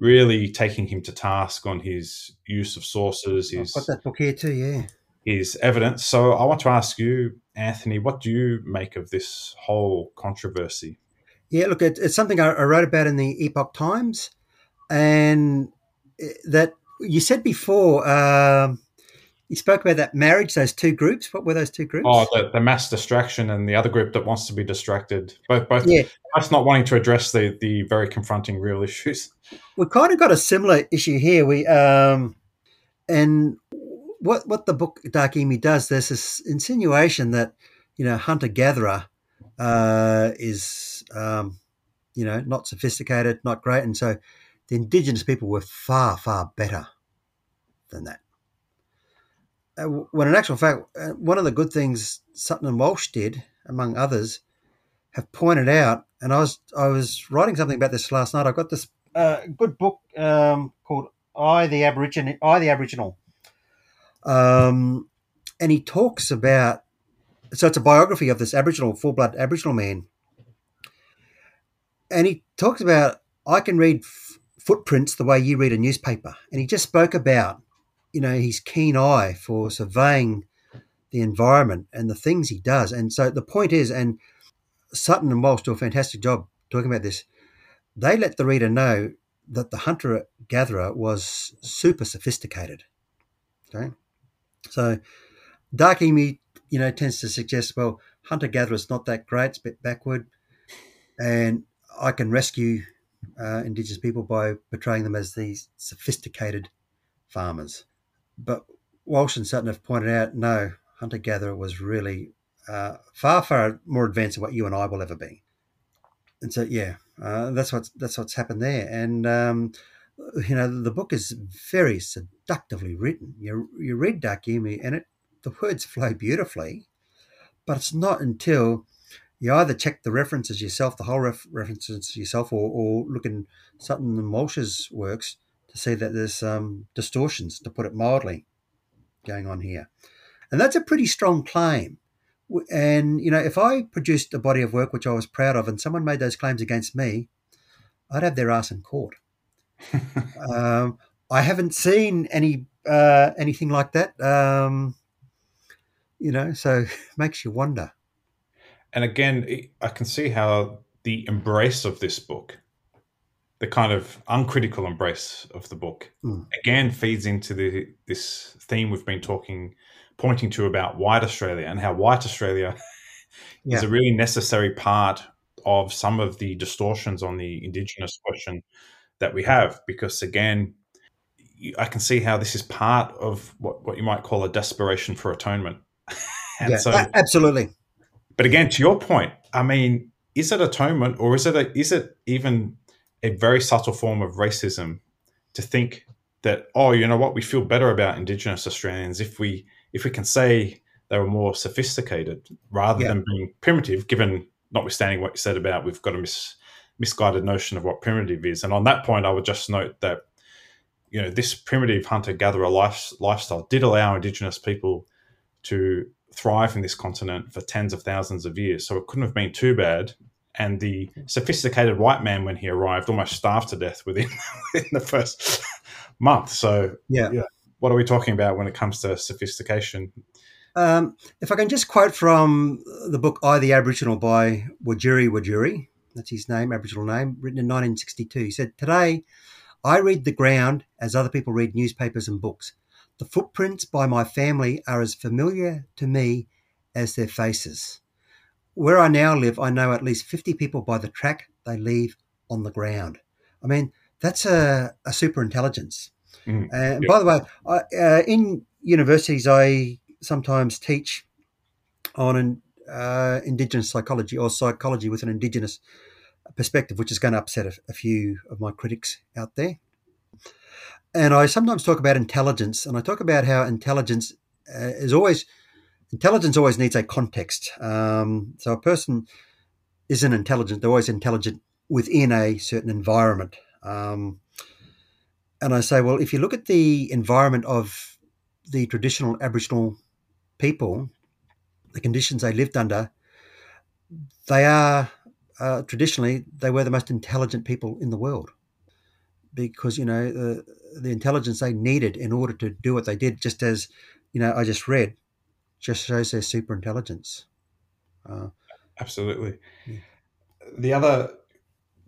really taking him to task on his use of sources. His, I've got that book here too. Yeah, his evidence. So I want to ask you, Anthony, what do you make of this whole controversy? Yeah, look, it, it's something I, I wrote about in the Epoch Times, and eh, that you said before. Um, you spoke about that marriage, those two groups. What were those two groups? Oh, the, the mass distraction and the other group that wants to be distracted. Both, both, yeah. both not wanting to address the the very confronting real issues. We've kind of got a similar issue here. We um, and what what the book Dark Emu does. There's this insinuation that you know hunter gatherer uh, is um, you know not sophisticated, not great, and so the indigenous people were far far better than that. Uh, when in actual fact, uh, one of the good things Sutton and Walsh did, among others, have pointed out, and I was I was writing something about this last night. I got this uh, good book um, called "I the Aboriginal." I the Aboriginal, um, and he talks about. So it's a biography of this Aboriginal, full blood Aboriginal man, and he talks about I can read f- footprints the way you read a newspaper, and he just spoke about you know, his keen eye for surveying the environment and the things he does. And so the point is, and Sutton and Walsh do a fantastic job talking about this. They let the reader know that the hunter gatherer was super sophisticated. Okay, so Dark Emu, you know, tends to suggest, well, hunter gatherer's not that great; it's a bit backward, and I can rescue uh, Indigenous people by portraying them as these sophisticated farmers. But Walsh and Sutton have pointed out no, hunter gatherer was really uh, far, far more advanced than what you and I will ever be. And so, yeah, uh, that's what's that's what's happened there. And um, you know, the book is very seductively written. You you read Dark Emu, and it the words flow beautifully, but it's not until you either check the references yourself, the whole ref- references yourself, or, or look in Sutton and Walsh's works to see that there's um, distortions, to put it mildly, going on here. And that's a pretty strong claim. And, you know, if I produced a body of work which I was proud of and someone made those claims against me, I'd have their ass in court. um, I haven't seen any uh, anything like that. Um, you know, so makes you wonder. And again, I can see how the embrace of this book the kind of uncritical embrace of the book mm. again feeds into the this theme we've been talking pointing to about white australia and how white australia yeah. is a really necessary part of some of the distortions on the indigenous question that we have because again i can see how this is part of what, what you might call a desperation for atonement and yeah, so absolutely but again to your point i mean is it atonement or is it a, is it even a very subtle form of racism to think that oh you know what we feel better about indigenous australians if we if we can say they were more sophisticated rather Yeah. than being primitive. Given notwithstanding what you said about we've got a mis- misguided notion of what primitive is, and on that point, I would just note that you know this primitive hunter gatherer life, lifestyle did allow indigenous people to thrive in this continent for tens of thousands of years. So it couldn't have been too bad. And the sophisticated white man, when he arrived, almost starved to death within, within the first month. So, Yeah. what are we talking about when it comes to sophistication? Um, if I can just quote from the book I the Aboriginal by Wajiri Wajiri, that's his name, Aboriginal name, written in 1962. He said, Today, I read the ground as other people read newspapers and books. The footprints by my family are as familiar to me as their faces. Where I now live, I know at least 50 people by the track they leave on the ground. I mean, that's a, a super intelligence. Mm, And yeah. by the way, I, uh, in universities, I sometimes teach on an, uh, Indigenous psychology or psychology with an Indigenous perspective, which is going to upset a, a few of my critics out there. And I sometimes talk about intelligence, and I talk about how intelligence uh, is always intelligence always needs a context. Um, so a person isn't intelligent; they're always intelligent within a certain environment. Um, and I say, well, if you look at the environment of the traditional Aboriginal people, the conditions they lived under, they are uh, traditionally they were the most intelligent people in the world because you know the the intelligence they needed in order to do what they did, just as you know I just read, just shows their super intelligence. Uh, Absolutely. Yeah. The other,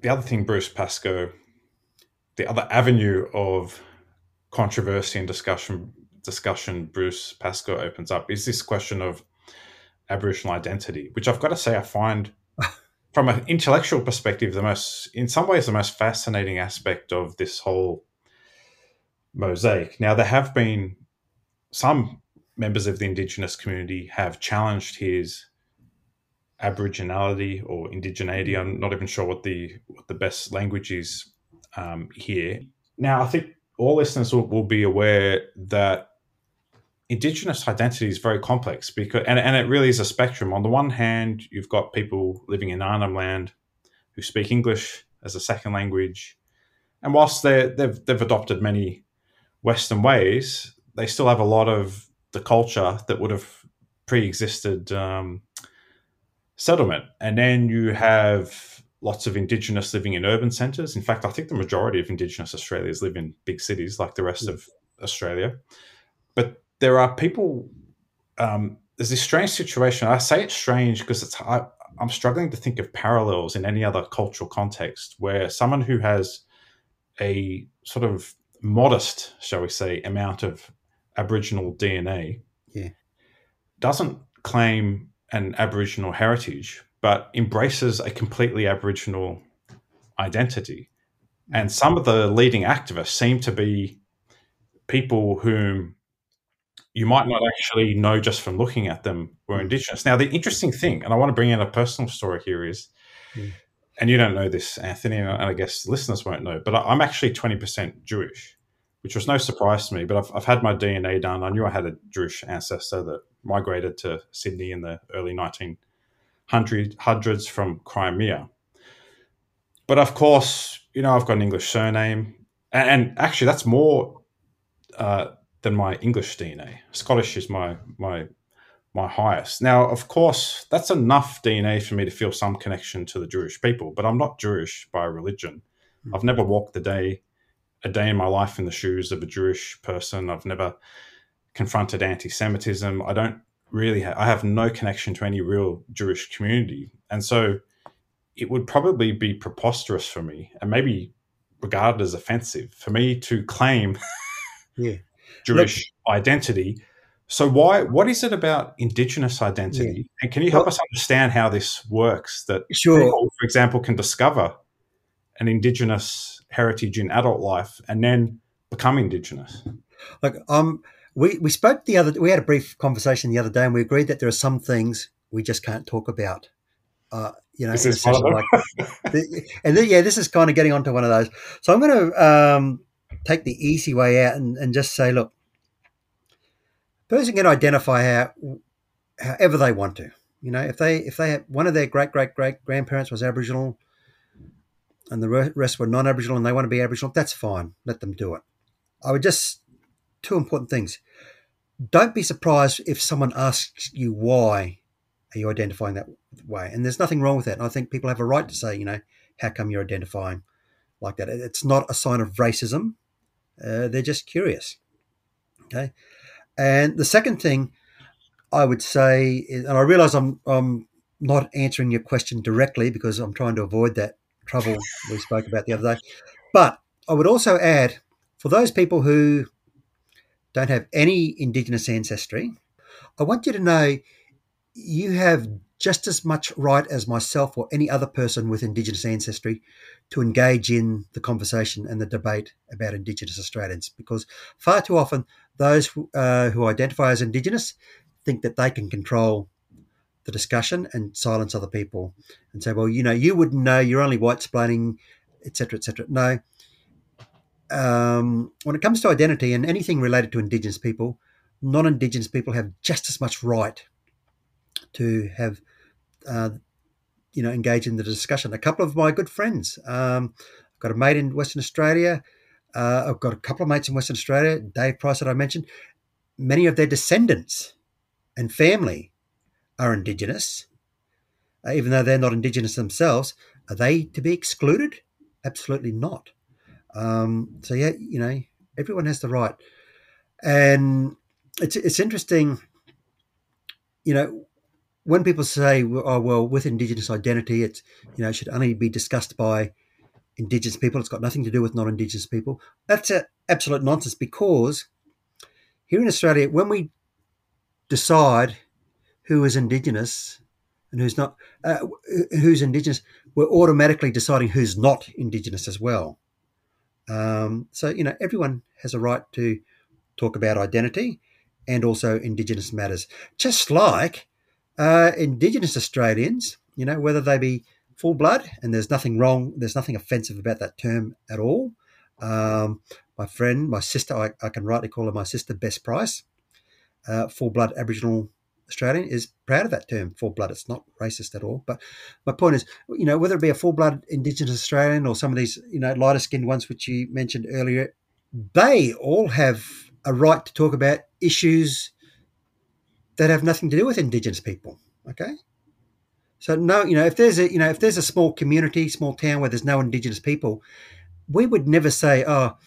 the other thing, Bruce Pascoe, the other avenue of controversy and discussion, discussion Bruce Pascoe opens up is this question of Aboriginal identity, which I've got to say I find, from an intellectual perspective, the most, in some ways, the most fascinating aspect of this whole mosaic. Now, there have been some members of the Indigenous community have challenged his Aboriginality or indigeneity. I'm not even sure what the what the best language is um, here. Now, I think all listeners will, will be aware that Indigenous identity is very complex because, and, and it really is a spectrum. On the one hand, you've got people living in Arnhem Land who speak English as a second language, and whilst they they've they've adopted many Western ways, they still have a lot of the culture that would have pre-existed um, settlement. And then you have lots of Indigenous living in urban centres. In fact, I think the majority of Indigenous Australians live in big cities like the rest of Australia. But there are people. Um, there's this strange situation. I say it's strange because it's. I, I'm struggling to think of parallels in any other cultural context where someone who has a sort of modest, shall we say, amount of Aboriginal DNA Yeah. doesn't claim an Aboriginal heritage, but embraces a completely Aboriginal identity. And some of the leading activists seem to be people whom you might not actually know just from looking at them were mm. Indigenous. Now, the interesting thing, and I want to bring in a personal story here, is, Yeah. and you don't know this, Anthony, and I guess listeners won't know, but I'm actually 20% Jewish, which was no surprise to me. But I've, I've had my DNA done. I knew I had a Jewish ancestor that migrated to Sydney in the early 1900s from Crimea. But of course, you know, I've got an English surname. And, and actually, that's more uh, than my English DNA. Scottish is my my my highest. Now, of course, that's enough DNA for me to feel some connection to the Jewish people, but I'm not Jewish by religion. Mm. I've never walked the day a day in my life in the shoes of a Jewish person. I've never confronted anti-Semitism. I don't really. Ha- I have no connection to any real Jewish community, and so it would probably be preposterous for me, and maybe regarded as offensive for me to claim Yeah. Jewish identity. So why what is it about indigenous identity? And can you help Well- us understand how this works that Sure. people, for example, can discover an indigenous heritage in adult life and then become indigenous? Like um, we we spoke the other. We had a brief conversation the other day, and we agreed that there are some things we just can't talk about. Uh, you know, Is in a this like and then, yeah, this is kind of getting onto one of those. So I'm going to um, take the easy way out and, and just say, look, person can identify how however they want to. You know, if they if they have one of their great great great grandparents was Aboriginal, and the rest were non-Aboriginal, and they want to be Aboriginal, that's fine. Let them do it. I would just two important things. Don't be surprised if someone asks you why are you identifying that way, and there's nothing wrong with that. And I think people have a right to say, you know, how come you're identifying like that? It's not a sign of racism. Uh, they're just curious. Okay. And the second thing I would say, is, and I realize I'm, I'm not answering your question directly because I'm trying to avoid that trouble we spoke about the other day. But I would also add for those people who don't have any Indigenous ancestry, I want you to know you have just as much right as myself or any other person with Indigenous ancestry to engage in the conversation and the debate about Indigenous Australians because far too often those uh, who identify as Indigenous think that they can control the discussion and silence other people and say, well, you know, you wouldn't know, you're only white splaining, etc., etc. No. Um, when it comes to identity and anything related to Indigenous people, non Indigenous people have just as much right to have, uh, you know, engage in the discussion. A couple of my good friends, um, I've got a mate in Western Australia. Uh, I've got a couple of mates in Western Australia, Dave Price that I mentioned. Many of their descendants and family are Indigenous, uh, even though they're not Indigenous themselves. Are they to be excluded? Absolutely not. Um, so yeah, you know, everyone has the right, and it's it's interesting. You know, when people say, "Oh well," with Indigenous identity, it's you know it should only be discussed by Indigenous people. It's got nothing to do with non-Indigenous people. That's a absolute nonsense because here in Australia, when we decide who is Indigenous and who's not, uh, who's Indigenous, we're automatically deciding who's not Indigenous as well. Um, so, you know, everyone has a right to talk about identity and also Indigenous matters. Just like uh, Indigenous Australians, you know, whether they be full blood, and there's nothing wrong, there's nothing offensive about that term at all. Um, my friend, my sister, I, I, can rightly call her my sister, Bess Price, uh, full blood Aboriginal Australian, is proud of that term, full blood. It's not racist at all. But my point is, you know, whether it be a full blood Indigenous Australian or some of these, you know, lighter skinned ones which you mentioned earlier, they all have a right to talk about issues that have nothing to do with Indigenous people. Okay. So no, you know, if there's a you know if there's a small community, small town where there's no Indigenous people, we would never say, oh,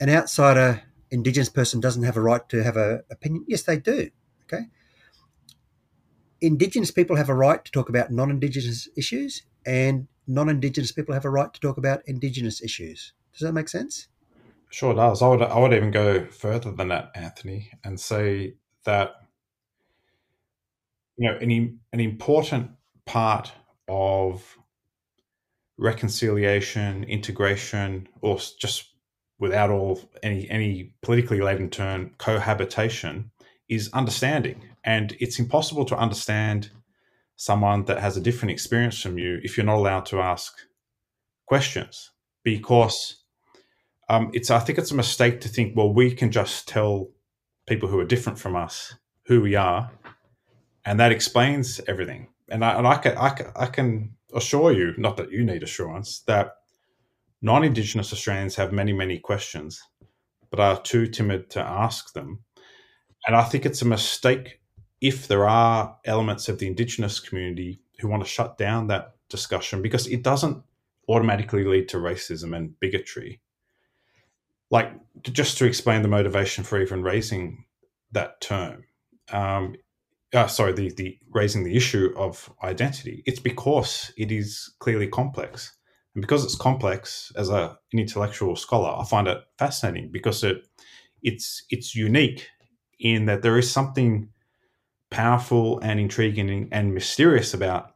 an outsider Indigenous person doesn't have a right to have an opinion. Yes, they do. Okay. Indigenous people have a right to talk about non-Indigenous issues, and non-Indigenous people have a right to talk about Indigenous issues. Does that make sense? Sure does. I would I would even go further than that, Anthony, and say that you know an an important part of reconciliation, integration, or just without all any any politically laden term cohabitation is understanding. And it's impossible to understand someone that has a different experience from you if you're not allowed to ask questions because um, it's I think it's a mistake to think well we can just tell people who are different from us who we are and that explains everything and I, and I can, I I can assure you, not that you need assurance, that non-Indigenous Australians have many, many questions, but are too timid to ask them. And I think it's a mistake if there are elements of the Indigenous community who want to shut down that discussion because it doesn't automatically lead to racism and bigotry. Like, just to explain the motivation for even raising that term, um, uh, sorry, the, the raising the issue of identity, it's because it is clearly complex. And because it's complex, as a, an intellectual scholar, I find it fascinating because it it's it's unique in that there is something powerful and intriguing and mysterious about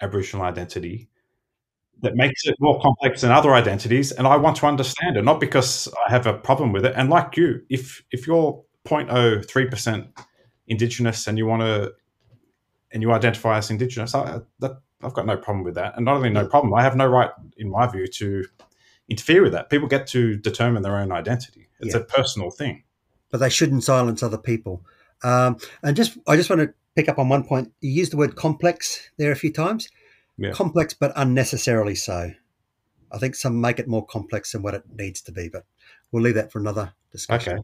Aboriginal identity that makes it more complex than other identities. And I want to understand it, not because I have a problem with it. And like you, if if you're 0.03 percent indigenous and you want to and you identify as indigenous, I, that, I've got no problem with that. And not only no mm. problem, I have no right, in my view, to interfere with that. People get to determine their own identity. It's yeah. a personal thing. But they shouldn't silence other people. Um, and just, I just want to pick up on one point. You used the word complex there a few times. Yeah. Complex, but unnecessarily so. I think some make it more complex than what it needs to be, but we'll leave that for another discussion. Okay.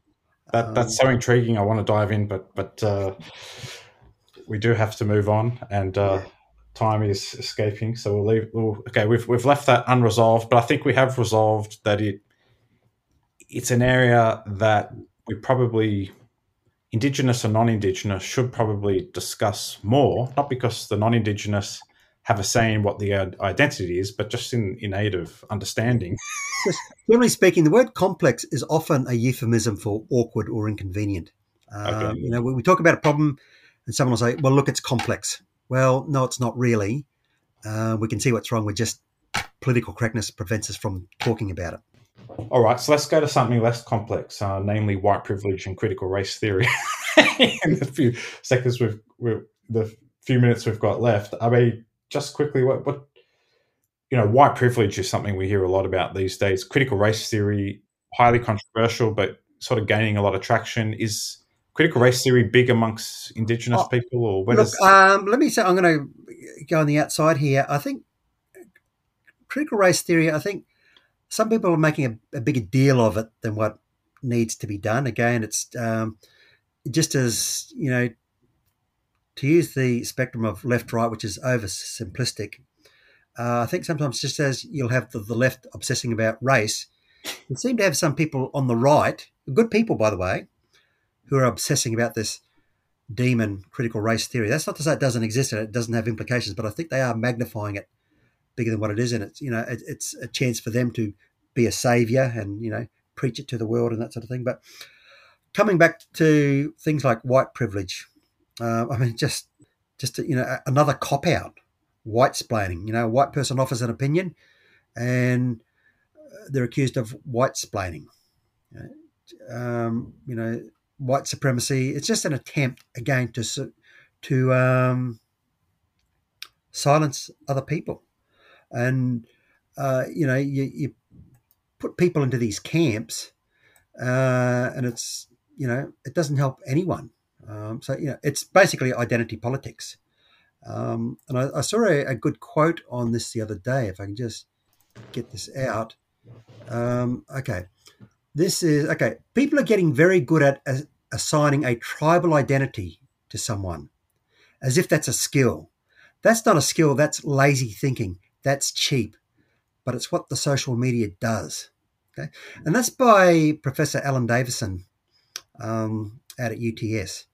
That, that's Um, so intriguing. I want to dive in, but but uh, we do have to move on, and uh, Yeah. time is escaping. So we'll leave. We'll, okay, we've we've left that unresolved, but I think we have resolved that it it's an area that we probably indigenous and non-indigenous should probably discuss more. Not because the non-indigenous have a say in what the identity is, but just in in aid of understanding. Generally speaking, the word complex is often a euphemism for awkward or inconvenient. Um, Okay. You know, we talk about a problem, and someone will say, "Well, look, it's complex." Well, no, it's not really. Uh, we can see what's wrong with just political correctness prevents us from talking about it. All right, so let's go to something less complex, uh, namely white privilege and critical race theory. in the few seconds we've, we've the few minutes we've got left, I mean, just quickly, what, what you know, white privilege is something we hear a lot about these days. Critical race theory, highly controversial, but sort of gaining a lot of traction. Is critical race theory big amongst Indigenous Oh, people, or where Look, does? um, let me say, I'm going to go on the outside here. I think critical race theory. I think some people are making a, a bigger deal of it than what needs to be done. Again, it's um, just as you know, to use the spectrum of left right, which is over simplistic. Uh, I think sometimes just as you'll have the, the left obsessing about race, you seem to have some people on the right, good people by the way, who are obsessing about this demon critical race theory. That's not to say it doesn't exist and it doesn't have implications, but I think they are magnifying it bigger than what it is, and it's you know it, it's a chance for them to be a savior and you know preach it to the world and that sort of thing. But coming back to things like white privilege, uh, I mean just just you know another cop out, white splaining. You know, a white person offers an opinion, and uh, they're accused of white splaining. Um, you know, white supremacy. It's just an attempt again to to um, silence other people, and uh, you know, you, you put people into these camps, uh, and it's you know, it doesn't help anyone. Um, so you know, it's basically identity politics. Um, and I, I saw a, a good quote on this the other day. If I can just get this out. Um, okay, this is okay. People are getting very good at as, assigning a tribal identity to someone, as if that's a skill. That's not a skill. That's lazy thinking. That's cheap, but it's what the social media does. Okay, and that's by Professor Alan Davison um, out at UTS.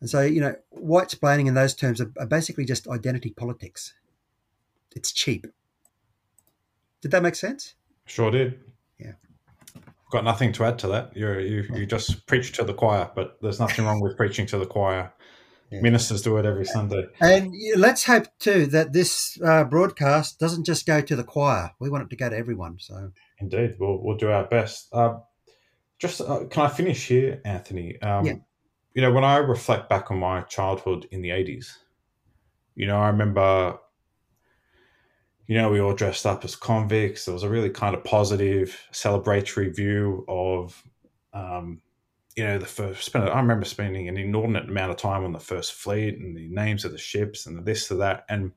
And so, you know, white splaining in those terms are, are basically just identity politics. It's cheap. Did that make sense? Sure did. Yeah. Got nothing to add to that. You you you just preach to the choir, but there's nothing wrong with preaching to the choir. Yeah. Ministers do it every Sunday. And let's hope too that this uh, broadcast doesn't just go to the choir. We want it to go to everyone. So Indeed, we'll we'll do our best. Uh, just uh, can I finish here, Anthony? Um, Yeah. You know, when I reflect back on my childhood in the '80s, you know, I remember. You know, we all dressed up as convicts. There was a really kind of positive, celebratory view of, um, you know, the first. Spend, I remember spending an inordinate amount of time on the first fleet and the names of the ships and the this to that. And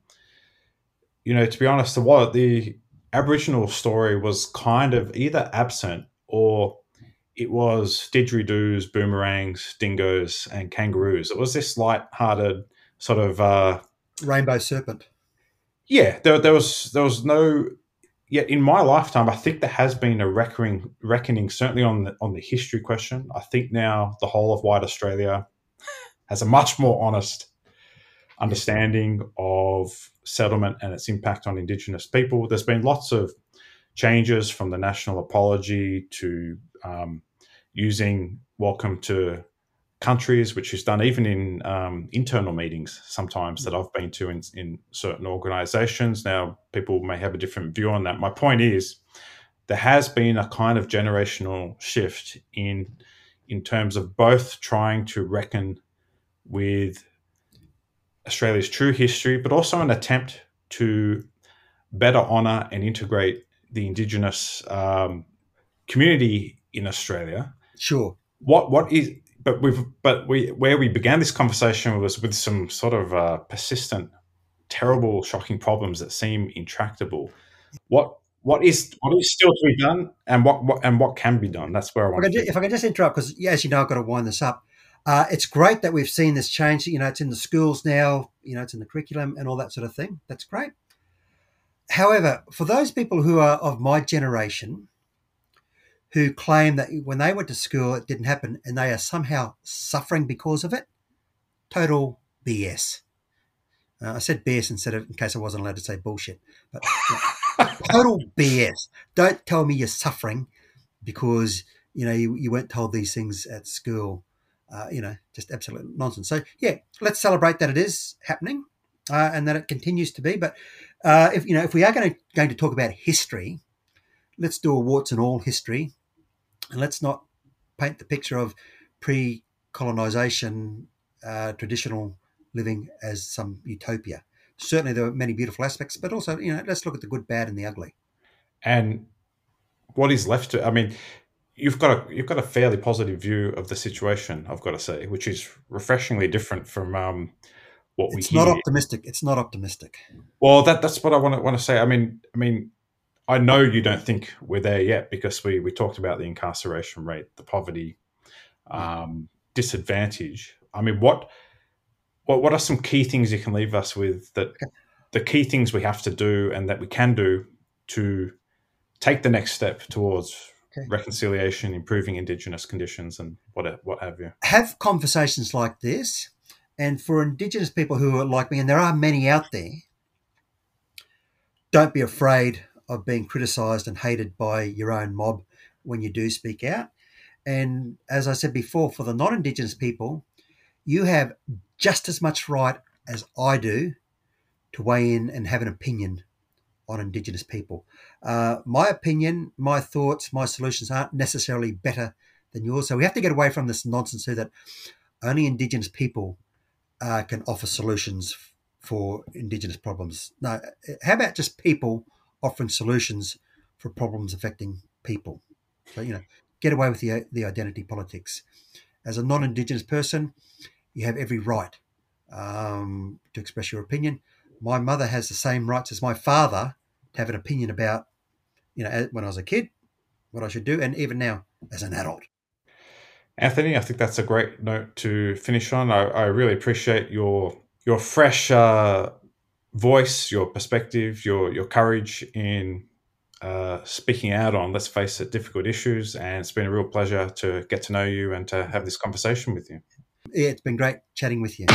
you know, to be honest, the what the Aboriginal story was kind of either absent or it was didgeridoos, boomerangs, dingoes, and kangaroos. It was this light-hearted sort of uh, rainbow serpent. yeah. There, there was there was no yet in my lifetime. I think there has been a reckoning reckoning certainly on the on the history question. I think now the whole of white Australia has a much more honest understanding of settlement and its impact on Indigenous people. There's been lots of changes from the national apology to um, using welcome to countries, which is done even in um, internal meetings sometimes that I've been to in, in certain organizations. Now, people may have a different view on that. My point is, there has been a kind of generational shift in in terms of both trying to reckon with Australia's true history, but also an attempt to better honour and integrate the Indigenous um, community in Australia. Sure. What what is but we've but we where we began this conversation was with some sort of uh, persistent, terrible, shocking problems that seem intractable. What what is what is still to be done, and what, what and what can be done? That's where I want. If I can, if I can just interrupt, because as you know, I've got to wind this up. Uh, it's great that we've seen this change. You know, it's in the schools now. You know, it's in the curriculum and all that sort of thing. That's great. However, for those people who are of my generation, who claim that when they went to school it didn't happen and they are somehow suffering because of it, total BS. Uh, I said BS instead of in case I wasn't allowed to say bullshit. But total BS. Don't tell me you're suffering because you know you, you weren't told these things at school. Uh, you know, just absolute nonsense. So yeah, let's celebrate that it is happening uh, and that it continues to be. But uh, if you know, if we are going to going to talk about history, let's do a warts and all history, and let's not paint the picture of pre-colonization uh, traditional living as some utopia. Certainly, there are many beautiful aspects, but also, you know, let's look at the good, bad, and the ugly. And what is left to? I mean, you've got a you've got a fairly positive view of the situation. I've got to say, which is refreshingly different from um, what we. It's not optimistic. It's not optimistic. Well, that that's what I want to want to say. I mean, I mean, I know you don't think we're there yet because we we talked about the incarceration rate, the poverty, um, disadvantage. I mean, what what what are some key things you can leave us with that okay. the key things we have to do and that we can do to take the next step towards okay. reconciliation, improving Indigenous conditions, and what what have you. Have conversations like this, and for Indigenous people who are like me, and there are many out there, don't be afraid of being criticised and hated by your own mob when you do speak out. And as I said before, for the non-Indigenous people, you have just as much right as I do to weigh in and have an opinion on Indigenous people. Uh, my opinion, my thoughts, my solutions aren't necessarily better than yours. So we have to get away from this nonsense here that only Indigenous people uh, can offer solutions for Indigenous problems. No, how about just people offering solutions for problems affecting people? So, you know, get away with the, the identity politics. As a non Indigenous person, you have every right um, to express your opinion. My mother has the same rights as my father to have an opinion about, you know, when I was a kid, what I should do, and even now as an adult. Anthony, I think that's a great note to finish on. I, I really appreciate your your fresh uh, voice, your perspective, your your courage in uh, speaking out on, let's face it, difficult issues. And it's been a real pleasure to get to know you and to have this conversation with you. Yeah, it's been great chatting with you.